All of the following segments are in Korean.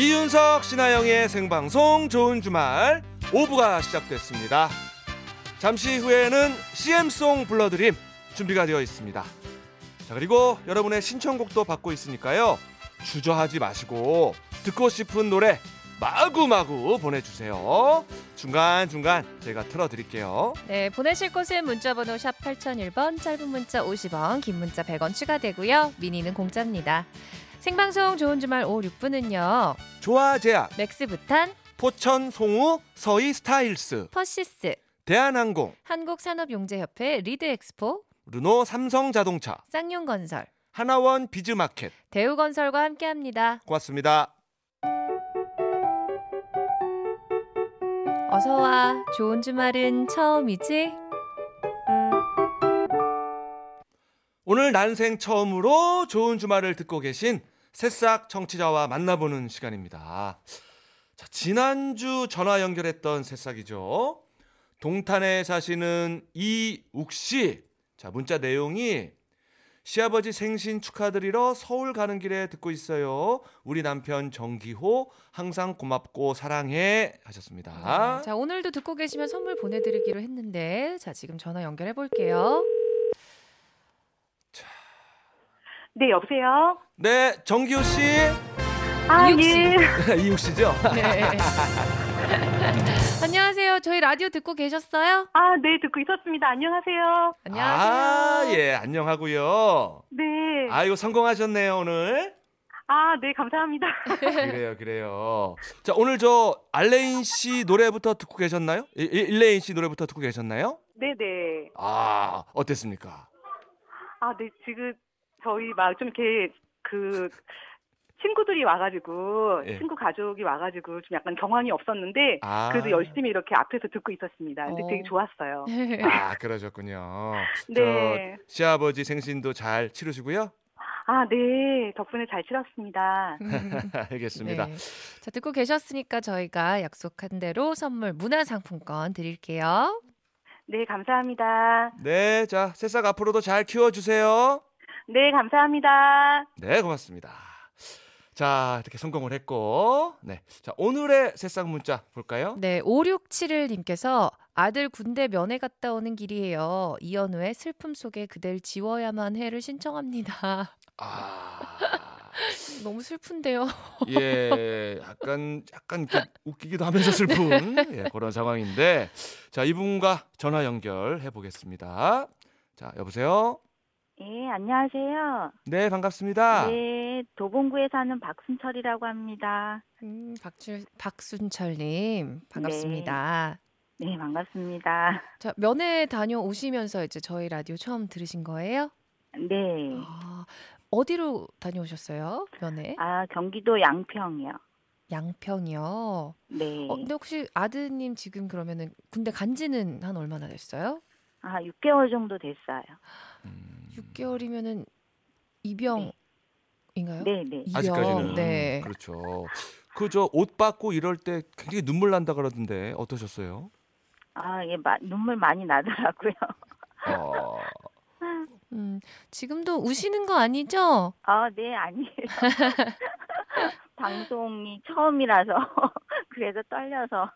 이윤석 신하영의 생방송 좋은 주말 5부가 시작됐습니다. 잠시 후에는 CM송 불러드림 준비가 되어 있습니다. 자, 그리고 여러분의 신청곡도 받고 있으니까요. 주저하지 마시고 듣고 싶은 노래 마구마구 보내주세요. 중간중간 제가 틀어드릴게요. 네, 보내실 곳은 문자번호 샵 8001번, 짧은 문자 50원, 긴 문자 100원 추가되고요. 미니는 공짜입니다. 생방송 좋은 주말 5, 6부는요. 조아제약, 맥스부탄, 포천 송우, 서희스타힐스, 퍼시스, 대한항공, 한국산업용재협회 리드엑스포, 르노 삼성자동차, 쌍용건설, 하나원 비즈마켓 대우건설과 함께합니다. 고맙습니다. 어서와. 좋은 주말은 처음이지? 오늘 난생 처음으로 좋은 주말을 듣고 계신 새싹 청취자와 만나보는 시간입니다. 자, 지난주 전화 연결했던 새싹이죠. 동탄에 사시는 이욱 씨. 자, 문자 내용이 시아버지 생신 축하드리러 서울 가는 길에 듣고 있어요. 우리 남편 정기호 항상 고맙고 사랑해 하셨습니다. 네, 자, 오늘도 듣고 계시면 선물 보내 드리기로 했는데, 자, 지금 전화 연결해 볼게요. 네, 여보세요? 네, 정기호 씨. 아, 이욱 씨. 예. 이욱 씨죠? 네. 안녕하세요. 저희 라디오 듣고 계셨어요? 아, 네, 듣고 있었습니다. 안녕하세요. 안녕하세요. 아, 예, 안녕하고요. 네. 아이고 성공하셨네요 오늘. 아, 네, 감사합니다. 그래요, 그래요. 자, 오늘 저 알레인 씨 노래부터 듣고 계셨나요? 일레인 씨 노래부터 듣고 계셨나요? 네네. 아, 어땠습니까? 아, 네, 지금 저희 막 좀 이렇게 그 친구들이 와가지고, 예. 친구 가족이 와가지고 좀 약간 경황이 없었는데, 아, 그래도 열심히 이렇게 앞에서 듣고 있었습니다. 근데 어. 되게 좋았어요. 아, 그러셨군요. 네. 저 시아버지 생신도 잘 치르시고요. 아, 네. 덕분에 잘 치렀습니다. 알겠습니다. 네. 자, 듣고 계셨으니까 저희가 약속한 대로 선물 문화상품권 드릴게요. 네, 감사합니다. 네, 자, 새싹 앞으로도 잘 키워주세요. 네, 감사합니다. 네, 고맙습니다. 자, 이렇게 성공을 했고, 네. 자, 오늘의 새싹 문자 볼까요? 네, 5671님께서 아들 군대 면회 갔다 오는 길이에요. 이현우의 슬픔 속에 그댈 지워야만 해를 신청합니다. 아, 너무 슬픈데요. 예, 약간 약간 웃기기도 하면서 슬픈 예, 그런 상황인데, 자, 이분과 전화 연결해 보겠습니다. 자, 여보세요. 예, 안녕하세요. 네, 반갑습니다. 네, 도봉구에 사는 박순철이라고 합니다. 음, 박출, 박순철님 반갑습니다. 네, 반갑습니다. 자 면회 다녀오시면서 이제 저희 라디오 처음 들으신 거예요? 네. 아, 어디로 다녀오셨어요? 면회? 아, 경기도 양평이요. 양평이요. 네. 어, 근데 혹시 아드님 지금 그러면은 군대 간 지는 한 얼마나 됐어요? 아, 6개월 정도 됐어요. 음, 6개월이면은 이병인가요? 네, 네. 이병. 아직까지는 네. 그렇죠. 그 저 옷 받고 이럴 때 굉장히 눈물 난다 그러던데 어떠셨어요? 아, 예, 마, 눈물 많이 나더라고요. 어, 음, 지금도 우시는 거 아니죠? 아, 네, 아니에요. 방송이 처음이라서 그래서 떨려서.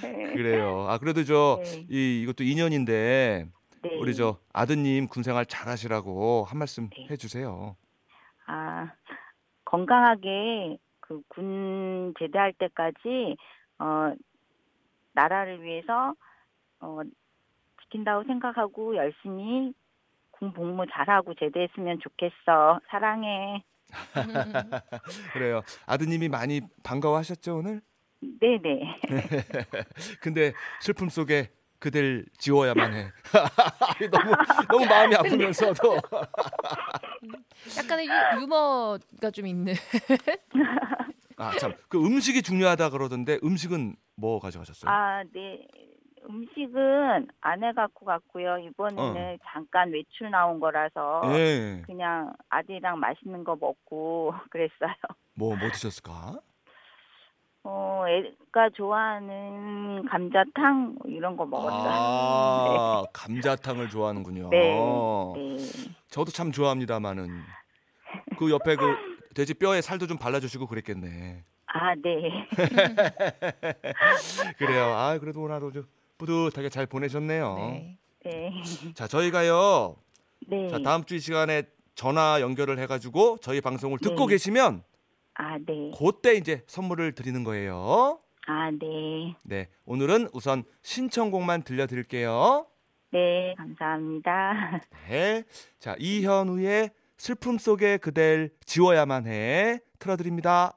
네. 그래요. 아 그래도 저 네. 이 이것도 인연인데 네. 우리 저 아드님 군생활 잘하시라고 한 말씀 네. 해주세요. 아, 건강하게 그 군 제대할 때까지 어 나라를 위해서 어 지킨다고 생각하고 열심히 군 복무 잘하고 제대했으면 좋겠어. 사랑해. 그래요. 아드님이 많이 반가워하셨죠 오늘? 네, 네. 근데 슬픔 속에 그댈 지워야만 해. 너무 너무 마음이 아프면서도 약간의 유, 유머가 좀 있는. 아 참 그 음식이 중요하다 그러던데 음식은 뭐 가져가셨어요? 아, 네. 음식은 안 해갖고 갔고요. 이번에는 잠깐 외출 나온 거라서 예. 그냥 아들이랑 맛있는 거 먹고 그랬어요. 뭐 뭐 드셨을까? 어, 애가 좋아하는 감자탕 이런 거 먹었어요. 아 감자탕을 좋아하는군요. 네. 네. 저도 참 좋아합니다만은 그 옆에 그 돼지 뼈에 살도 좀 발라주시고 그랬겠네. 아, 네. 그래요. 아 그래도 오늘 하루 좀 뿌듯하게 잘 보내셨네요. 네. 네. 자 저희가요. 네. 자 다음 주 이 시간에 전화 연결을 해가지고 저희 방송을 듣고 네. 계시면 아, 네. 그때 이제 선물을 드리는 거예요. 아, 네. 네 오늘은 우선 신청곡만 들려드릴게요. 네, 감사합니다. 네. 자 이현우의 슬픔 속에 그댈 지워야만 해 틀어드립니다.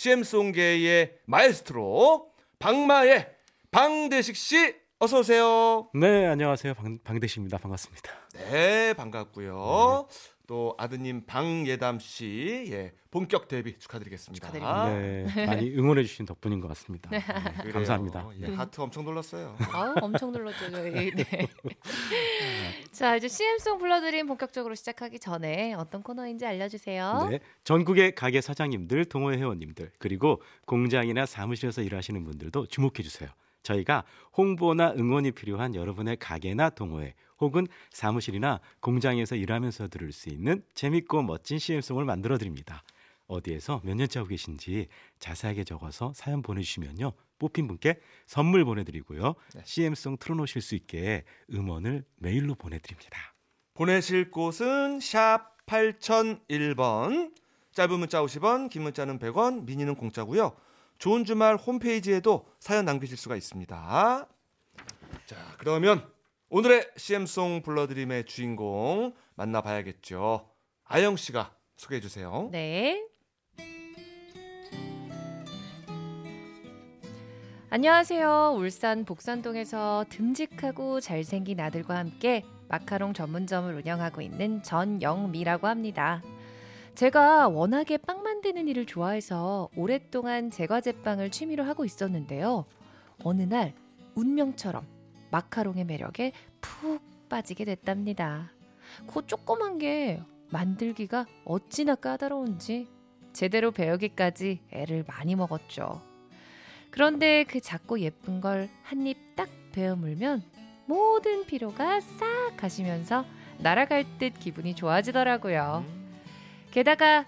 CM송계의 마에스트로 방마의 방대식 씨 어서 오세요. 네, 안녕하세요. 방, 방대식입니다. 반갑습니다. 네, 반갑고요. 또 아드님 방예담 씨, 예, 본격 데뷔 축하드리겠습니다. 축하드립니다. 네, 많이 응원해 주신 덕분인 것 같습니다. 네, 그래요. 감사합니다. 예, 하트 엄청 놀랐어요. 아우 엄청 눌렀죠 저희. 네. 자 이제 CM송 불러드림 본격적으로 시작하기 전에 어떤 코너인지 알려주세요. 네, 전국의 가게 사장님들, 동호회 회원님들, 그리고 공장이나 사무실에서 일하시는 분들도 주목해 주세요. 저희가 홍보나 응원이 필요한 여러분의 가게나 동호회 혹은 사무실이나 공장에서 일하면서 들을 수 있는 재밌고 멋진 CM송을 만들어 드립니다. 어디에서 몇 년째 하고 계신지 자세하게 적어서 사연 보내주시면요. 뽑힌 분께 선물 보내드리고요. 네. CM송 틀어놓으실 수 있게 음원을 메일로 보내드립니다. 보내실 곳은 샵 8001번. 짧은 문자 50원, 긴 문자는 100원, 미니는 공짜고요. 좋은 주말 홈페이지에도 사연 남기실 수가 있습니다. 자, 그러면 오늘의 CM송 불러드림의 주인공 만나봐야겠죠. 아영 씨가 소개해 주세요. 네. 안녕하세요. 울산 복산동에서 듬직하고 잘생긴 아들과 함께 마카롱 전문점을 운영하고 있는 전영미라고 합니다. 제가 워낙에 빵 만드는 일을 좋아해서 오랫동안 제과제빵을 취미로 하고 있었는데요. 어느 날 운명처럼 마카롱의 매력에 푹 빠지게 됐답니다. 그 조그만 게 만들기가 어찌나 까다로운지 제대로 배우기까지 애를 많이 먹었죠. 그런데 그 작고 예쁜 걸 한 입 딱 베어 물면 모든 피로가 싹 가시면서 날아갈 듯 기분이 좋아지더라고요. 게다가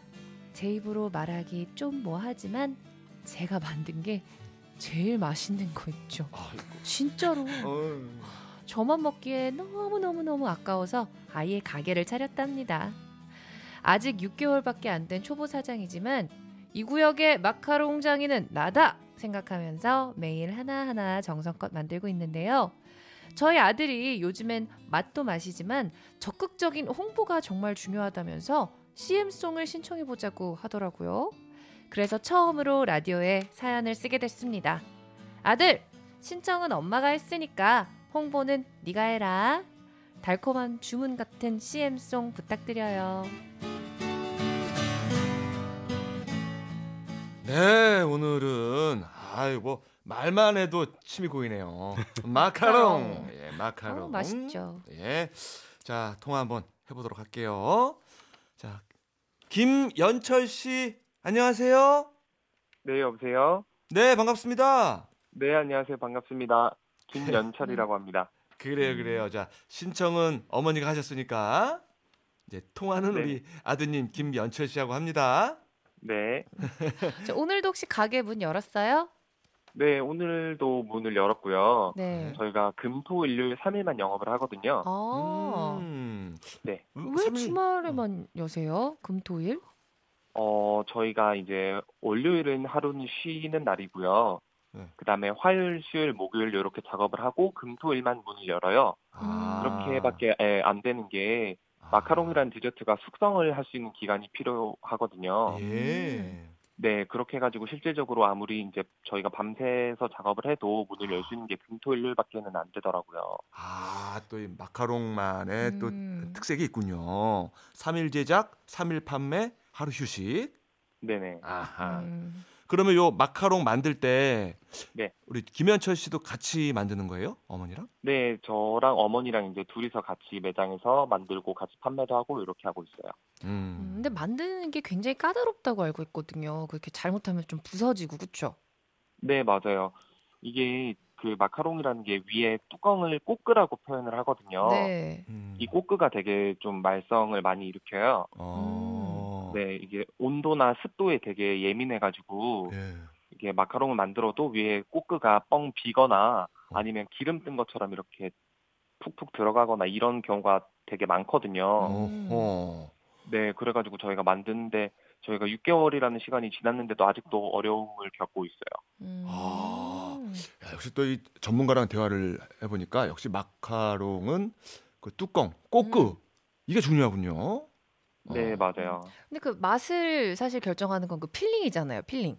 제 입으로 말하기 좀 뭐하지만 제가 만든 게 제일 맛있는 거 있죠. 아이고. 진짜로 어, 저만 먹기에 너무너무너무 아까워서 아예 가게를 차렸답니다. 아직 6개월밖에 안 된 초보 사장이지만 이 구역의 마카롱 장인은 나다 생각하면서 매일 하나하나 정성껏 만들고 있는데요. 저희 아들이 요즘엔 맛도 맛이지만 적극적인 홍보가 정말 중요하다면서 CM송을 신청해 보자고 하더라고요. 그래서 처음으로 라디오에 사연을 쓰게 됐습니다. 아들, 신청은 엄마가 했으니까 홍보는 네가 해라. 달콤한 주문 같은 CM송 부탁드려요. 네, 오늘은 아이 뭐 말만 해도 침이 고이네요. 마카롱. 예, 마카롱. 어, 맛있죠. 예. 자, 통화 한번 해 보도록 할게요. 자, 김연철 씨 안녕하세요. 네, 여보세요? 네, 반갑습니다. 네, 안녕하세요. 반갑습니다. 김연철이라고 합니다. 그래요, 그래요. 자, 신청은 어머니가 하셨으니까 이제 통화는 네. 우리 아드님 김연철 씨하고 합니다. 네. 자, 오늘도 혹시 가게 문 열었어요? 네, 오늘도 문을 열었고요. 네. 저희가 금, 토, 일요일 3일만 영업을 하거든요. 아, 음. 네. 음, 왜 삼일- 주말에만 여세요? 금토일? 어, 저희가 이제 월요일은 하루는 쉬는 날이고요. 네. 그다음에 화요일, 수요일, 목요일 이렇게 작업을 하고 금토일만 문을 열어요. 아. 그렇게밖에 예, 안 되는 게 아. 마카롱이라는 디저트가 숙성을 할 수 있는 기간이 필요하거든요. 예. 네, 그렇게 해가지고 실제적으로 아무리 이제 저희가 밤새서 작업을 해도 문을 열 수 있는 게 금토일요일밖에는 안 되더라고요. 아, 또 이 마카롱만의 또 음. 특색이 있군요. 3일 제작, 3일 판매, 하루 휴식. 네네. 아하. 음. 그러면 요 마카롱 만들 때 네. 우리 김현철 씨도 같이 만드는 거예요? 어머니랑? 네, 저랑 어머니랑 이제 둘이서 같이 매장에서 만들고 같이 판매도 하고 이렇게 하고 있어요. 음, 음. 근데 만드는 게 굉장히 까다롭다고 알고 있거든요. 그렇게 잘못하면 좀 부서지고 그렇죠? 네, 맞아요. 이게 그 마카롱이라는 게 위에 뚜껑을 꼬끄라고 표현을 하거든요. 네. 음. 이 꼬끄가 되게 좀 말썽을 많이 일으켜요. 어. 네, 이게 온도나 습도에 되게 예민해가지고 예. 이게 마카롱을 만들어도 위에 꼬끄가 뻥 비거나 어. 아니면 기름 뜬 것처럼 이렇게 푹푹 들어가거나 이런 경우가 되게 많거든요. 어허. 네, 그래가지고 저희가 만드는데 저희가 6개월이라는 시간이 지났는데도 아직도 어려움을 겪고 있어요. 음. 아. 야, 역시 또 이 전문가랑 대화를 해보니까 역시 마카롱은 그 뚜껑, coque 음. 이게 중요하군요. 네, 어. 맞아요. 근데 그 맛을 사실 결정하는 건 그 filling이잖아요. filling.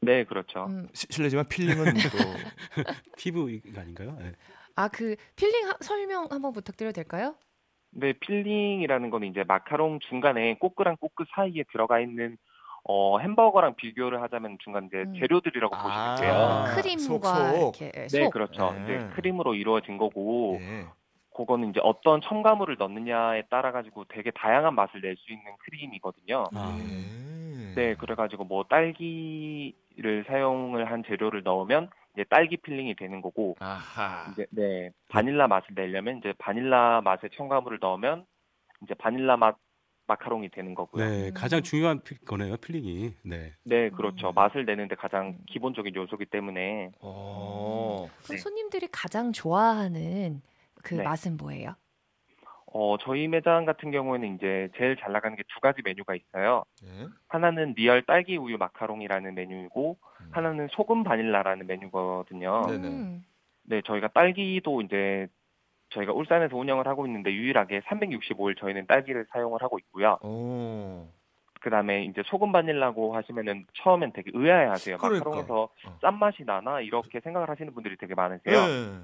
네, 그렇죠. 음. 시- 실례지만 peeling은 또 피부가 아닌가요? 네. 아, 그 filling 하- 설명 한번 부탁드려도 될까요? 네, filling이라는 건 이제 마카롱 중간에 coque랑 coque 사이에 들어가 있는 어, 햄버거랑 비교를 하자면 중간 이제 음. 재료들이라고 아. 보시면 돼요. 아, 크림과 속, 속. 이렇게 네, 속. 그렇죠. 네. 이제 크림으로 이루어진 거고, 예. 그거는 이제 어떤 첨가물을 넣느냐에 따라 가지고 되게 다양한 맛을 낼 수 있는 크림이거든요. 아. 예. 네, 그래가지고 뭐 딸기를 사용을 한 재료를 넣으면 이제 딸기 filling이 되는 거고, 아하. 이제 네 바닐라 맛을 내려면 이제 바닐라 맛의 첨가물을 넣으면 이제 바닐라 맛 마카롱이 되는 거고요. 네, 음. 가장 중요한 피- 거네요, filling이. 네. 네, 그렇죠. 음. 맛을 내는데 가장 기본적인 요소기 때문에 어. 그럼 네. 손님들이 가장 좋아하는 그 네. 맛은 뭐예요? 어 저희 매장 같은 경우에는 이제 제일 잘 나가는 게 두 가지 메뉴가 있어요. 예. 하나는 real 딸기 우유 마카롱이라는 메뉴이고 음. 하나는 소금 바닐라라는 메뉴거든요. 네네. 음. 네, 저희가 딸기도 이제 저희가 울산에서 운영을 하고 있는데 유일하게 365일 저희는 딸기를 사용을 하고 있고요. 오. 그다음에 이제 소금 바닐라고 하시면은 처음엔 되게 의아해하세요. 그러니까. 마카롱에서 어. 짠 맛이 나나 이렇게 생각을 하시는 분들이 되게 많으세요. 예.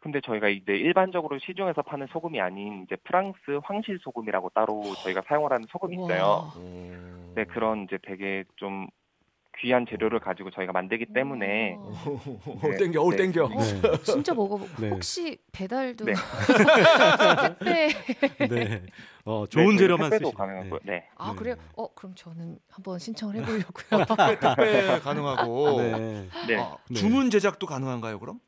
근데 저희가 이제 일반적으로 시중에서 파는 소금이 아닌 이제 프랑스 황실 소금이라고 따로 저희가 사용을 하는 소금이 있어요. 오. 네, 그런 이제 되게 좀 귀한 재료를 가지고 저희가 만들기 때문에 우와. 오, 땡겨, 오 네. 땡겨. 네. 진짜 먹어. 네. 혹시 배달도 네. 택배. 네. 어, 네, 좋은 재료만 택배도 쓰시는. 가능하고요. 네. 아 네. 그래요? 어 그럼 저는 한번 신청을 해보려고요. 택배 가능하고. 네. 네. 아, 네. 주문 제작도 가능한가요, 그럼?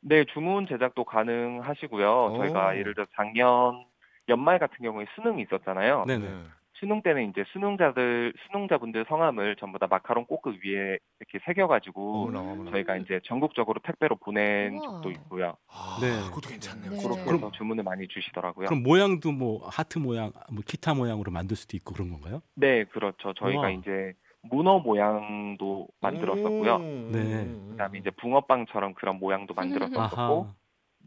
네, 주문 제작도 가능하시고요. 오. 저희가 예를 들어 작년 연말 같은 경우에 수능이 있었잖아요. 네, 네. 수능 때는 이제 수능자들 수능자분들 성함을 전부 다 마카롱 꼬끄 위에 이렇게 새겨가지고 어머나, 어머나. 저희가 이제 전국적으로 택배로 보낸 우와. 적도 있고요. 아, 네. 그것도 괜찮네요. 네. 그렇게 그럼- 해서 주문을 많이 주시더라고요. 그럼 모양도 뭐 하트 모양, 뭐 기타 모양으로 만들 수도 있고 그런 건가요? 네, 그렇죠. 저희가 우와. 이제 문어 모양도 만들었었고요. 음. 네. 그다음에 이제 붕어빵처럼 그런 모양도 만들었었고, 아하.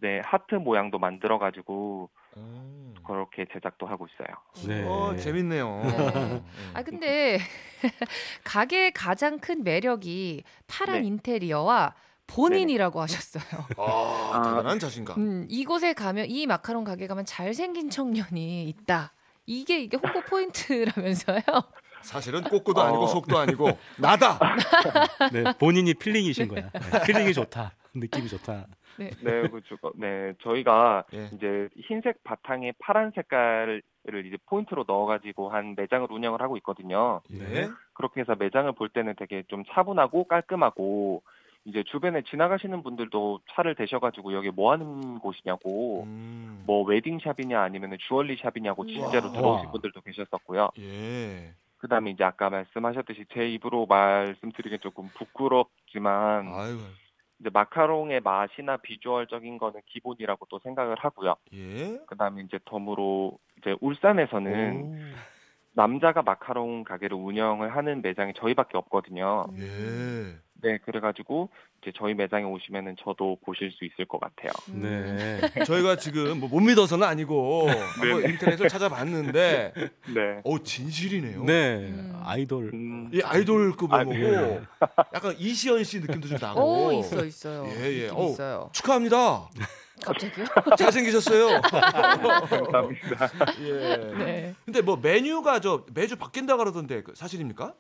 네 하트 모양도 만들어가지고 음. 그렇게 제작도 하고 있어요. 네. 어, 재밌네요. 네. 아 근데 가게의 가장 큰 매력이 파란 네. 인테리어와 본인이라고 하셨어요. 아, 아. 대단한 자신감. 음, 이곳에 가면 이 마카롱 가게 가면 잘생긴 청년이 있다. 이게 이게 홍보 포인트라면서요. 사실은 coque도 어. 아니고 속도 아니고 나다. 네, 본인이 filling이신 거야. 네, feeling이 좋다. 느낌이 좋다. 네, 그렇죠. 네, 저희가 예. 이제 흰색 바탕에 파란 색깔을 이제 포인트로 넣어가지고 한 매장을 운영을 하고 있거든요. 예. 그렇게 해서 매장을 볼 때는 되게 좀 차분하고 깔끔하고 이제 주변에 지나가시는 분들도 차를 대셔가지고 여기 뭐 하는 곳이냐고 음. 뭐 웨딩샵이냐 아니면 주얼리 샵이냐고 진짜로. 들어오신 분들도 계셨었고요. 예. 그다음에 이제 아까 말씀하셨듯이 제 입으로 말씀드리긴 조금 부끄럽지만 아유. 이제 마카롱의 맛이나 비주얼적인 거는 기본이라고 또 생각을 하고요. 예. 그다음에 이제 덤으로 이제 울산에서는 오. 남자가 마카롱 가게를 운영을 하는 매장이 저희밖에 없거든요. 예. 네, 그래가지고 이제 저희 매장에 오시면은 저도 보실 수 있을 것 같아요. 음. 네. 저희가 지금 뭐 못 믿어서는 아니고 한번. 인터넷을 찾아봤는데 네. 어 진실이네요. 네. 음. 아이돌. 음, 이 아이돌급의 아, 뭐고 네. 약간 이시연 씨 느낌도 좀 나고. 오 있어 있어요. 예, 예. 느낌 어우. 있어요. 축하합니다. 갑자기요? 잘생기셨어요. 감사합니다. 예. 네. 근데 뭐 메뉴가 저 매주 바뀐다 그러던데 그 사실입니까?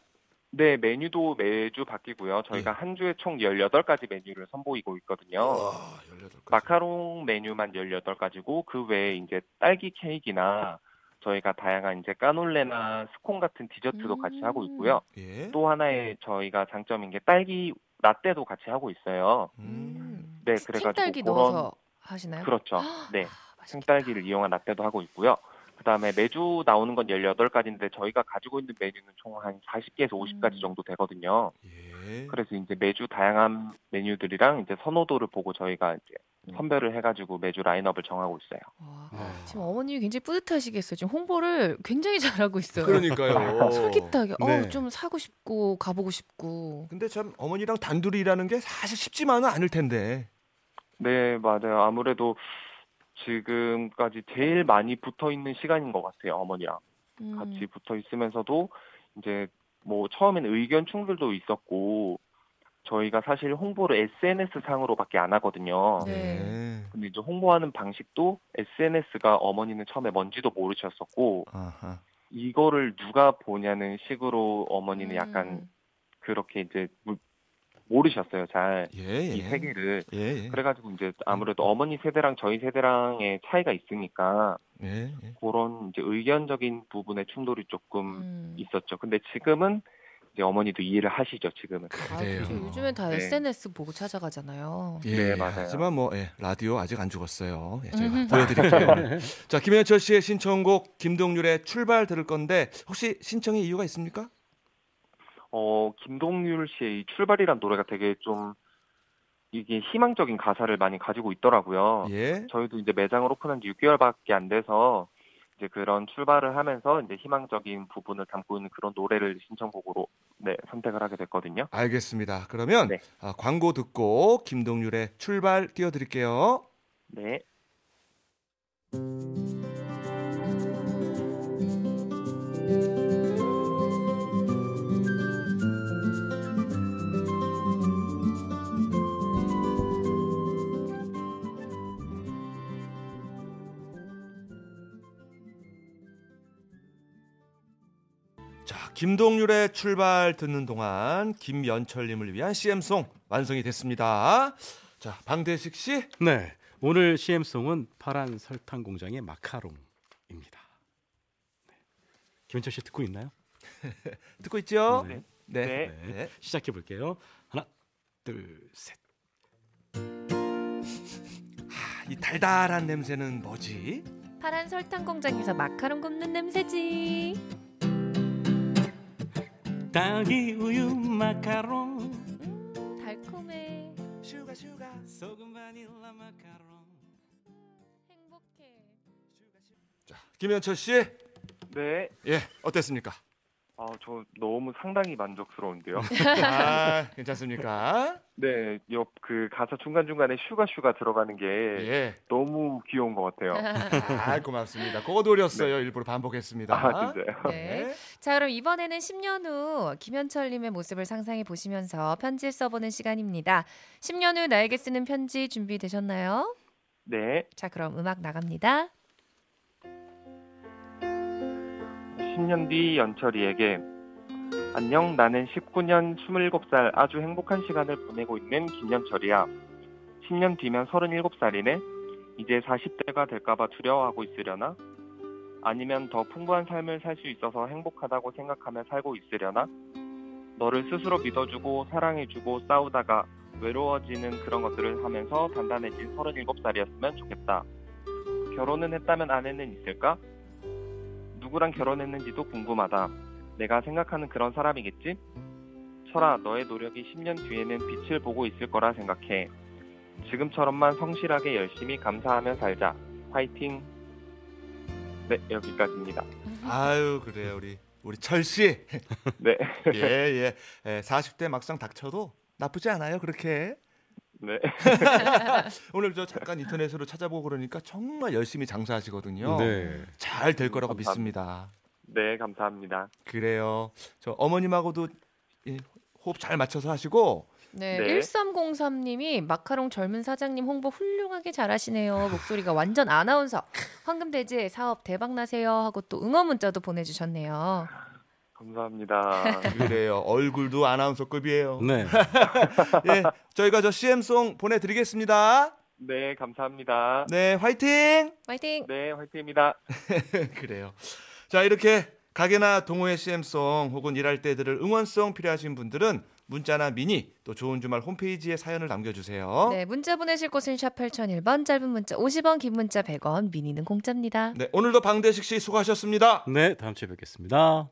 네, 메뉴도 매주 바뀌고요. 저희가 한 주에 총 18가지 메뉴를 선보이고 있거든요. 와, 18가지. 마카롱 메뉴만 18가지고 그 외에 이제 딸기 케이크나 저희가 다양한 이제 canelé나 스콘 같은 디저트도 같이 음. 하고 있고요. 예. 또 하나의 저희가 장점인 게 딸기 라떼도 같이 하고 있어요. 음. 네, 스팀 그래가지고 딸기 그런- 넣어서 하시나요? 그렇죠. 네. 아, 맛있겠다. 생딸기를 이용한 라떼도 하고 있고요. 그다음에 매주 나오는 건 18가지인데 저희가 가지고 있는 메뉴는 총 한 40개에서 50가지 음. 정도 되거든요. 예. 그래서 이제 매주 다양한 메뉴들이랑 이제 선호도를 보고 저희가 이제 음. 선별을 해가지고 매주 라인업을 정하고 있어요. 와, 네. 지금 어머님이 굉장히 뿌듯하시겠어요. 지금 홍보를 굉장히 잘하고 있어요. 그러니까요. 솔깃하게 네. 어, 좀 사고 싶고 가보고 싶고. 근데 참 어머니랑 단둘이 일하는 게 사실 쉽지만은 않을 텐데. 네, 맞아요. 아무래도 지금까지 제일 많이 붙어 있는 시간인 것 같아요. 어머니랑 음. 같이 붙어 있으면서도 이제 뭐 처음에는 의견 충돌도 있었고 저희가 사실 홍보를 SNS 상으로밖에 안 하거든요. 네. 근데 이제 홍보하는 방식도 SNS가 어머니는 처음에 뭔지도 모르셨었고 아하. 이거를 누가 보냐는 식으로 어머니는 약간 음. 그렇게 이제 모- 모르셨어요 잘이 예, 예. 세계를 예, 예. 그래가지고 이제 아무래도 어머니 세대랑 저희 세대랑의 차이가 있으니까 예, 예. 그런 이제 의견적인 부분의 충돌이 조금 음. 있었죠. 근데 지금은 이제 어머니도 이해를 하시죠. 지금은. 아, 그래요. 그렇죠. 요즘엔 다 네. SNS 보고 찾아가잖아요. 예, 네, 맞아요. 하지만 뭐 예, 라디오 아직 안 죽었어요. 예, 저희가 음. 보여드릴게요. 자, 김현철 씨의 신청곡 김동률의 출발 들을 건데 혹시 신청의 이유가 있습니까? 어 김동률 씨의 이 출발이란 노래가 되게 좀 이게 희망적인 가사를 많이 가지고 있더라고요. 예. 저희도 이제 매장을 오픈한 지 6개월밖에 안 돼서 이제 그런 출발을 하면서 이제 희망적인 부분을 담고 있는 그런 노래를 신청곡으로 네 선택을 하게 됐거든요. 알겠습니다. 그러면 네. 아, 광고 듣고 김동률의 출발 띄워드릴게요. 네. 김동률의 출발 듣는 동안 김연철님을 위한 CM송 완성이 됐습니다. 자, 방대식 씨. 네. 오늘 CM송은 파란 설탕 공장의 마카롱입니다. 네. 김현철 씨 듣고 있나요? 듣고 있죠? 네. 네. 네. 네. 시작해 볼게요. 하나, 둘, 셋. 이 달달한 냄새는 뭐지? 파란 설탕 공장에서 마카롱 굽는 냄새지. 딸기 우유 마카롱. 음, 달콤해. sugar sugar. 소금 바닐라 마카롱. 행복해. 자, 김현철 씨. 네. 예, 어땠습니까? 아, 저 너무 상당히 만족스러운데요. 아, 괜찮습니까? 네, 옆 그 가사 중간 중간에 sugar sugar 들어가는 게 예. 너무 귀여운 것 같아요. 아, 고맙습니다. 그거 노렸어요. 일부러 반복했습니다. 아, 진짜요? 네. 자, 그럼 이번에는 10년 후 김현철님의 모습을 상상해 보시면서 편지를 써보는 시간입니다. 10년 후 나에게 쓰는 편지 준비되셨나요? 네. 자, 그럼 음악 나갑니다. 10년 뒤 현철이에게 안녕 나는 19년 27살 아주 행복한 시간을 보내고 있는 김현철이야. 10년 뒤면 37살이네. 이제 40대가 될까봐 두려워하고 있으려나? 아니면 더 풍부한 삶을 살 수 있어서 행복하다고 생각하며 살고 있으려나? 너를 스스로 믿어주고 사랑해주고 싸우다가 외로워지는 그런 것들을 하면서 단단해진 37살이었으면 좋겠다. 결혼은 했다면 아내는 있을까? 누구랑 결혼했는지도 궁금하다. 내가 생각하는 그런 사람이겠지? 철아, 너의 노력이 10년 뒤에는 빛을 보고 있을 거라 생각해. 지금처럼만 성실하게 열심히 감사하며 살자. 화이팅! 네, 여기까지입니다. 아유, 그래요. 우리 우리 철 씨. 네. 예, 예. 예, 40대 막상 닥쳐도 나쁘지 않아요 그렇게. 네. 오늘 저 잠깐 인터넷으로 찾아보고 그러니까 정말 열심히 장사하시거든요. 네. 잘 될 거라고 감사합니다. 믿습니다. 네, 감사합니다. 그래요. 저 어머님하고도 이 호흡 잘 맞춰서 하시고 네, 네. 1303님이 마카롱 젊은 사장님 홍보 훌륭하게 잘하시네요. 목소리가 완전 아나운서. 황금돼지 사업 대박 나세요 하고 또 응원 문자도 보내주셨네요. 감사합니다. 그래요. 얼굴도 아나운서급이에요. 네. 예, 저희가 저 CM송 보내드리겠습니다. 네, 감사합니다. 네, 화이팅! 파이팅! 네, 화이팅입니다. 그래요. 자, 이렇게 가게나 동호회 CM송 혹은 일할 때 들을 응원송 필요하신 분들은 문자나 미니 또 좋은 주말 홈페이지에 사연을 남겨주세요. 네, 문자 보내실 곳은 샵 8001번, 짧은 문자 50원, 긴 문자 100원, 미니는 공짜입니다. 네, 오늘도 방대식 씨 수고하셨습니다. 네, 다음 주에 뵙겠습니다.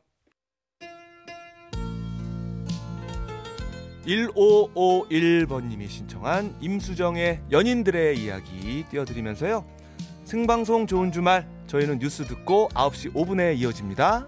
1551번님이 신청한 임수정의 연인들의 이야기 띄워드리면서요. 생방송 좋은 주말 저희는 뉴스 듣고 9시 5분에 이어집니다.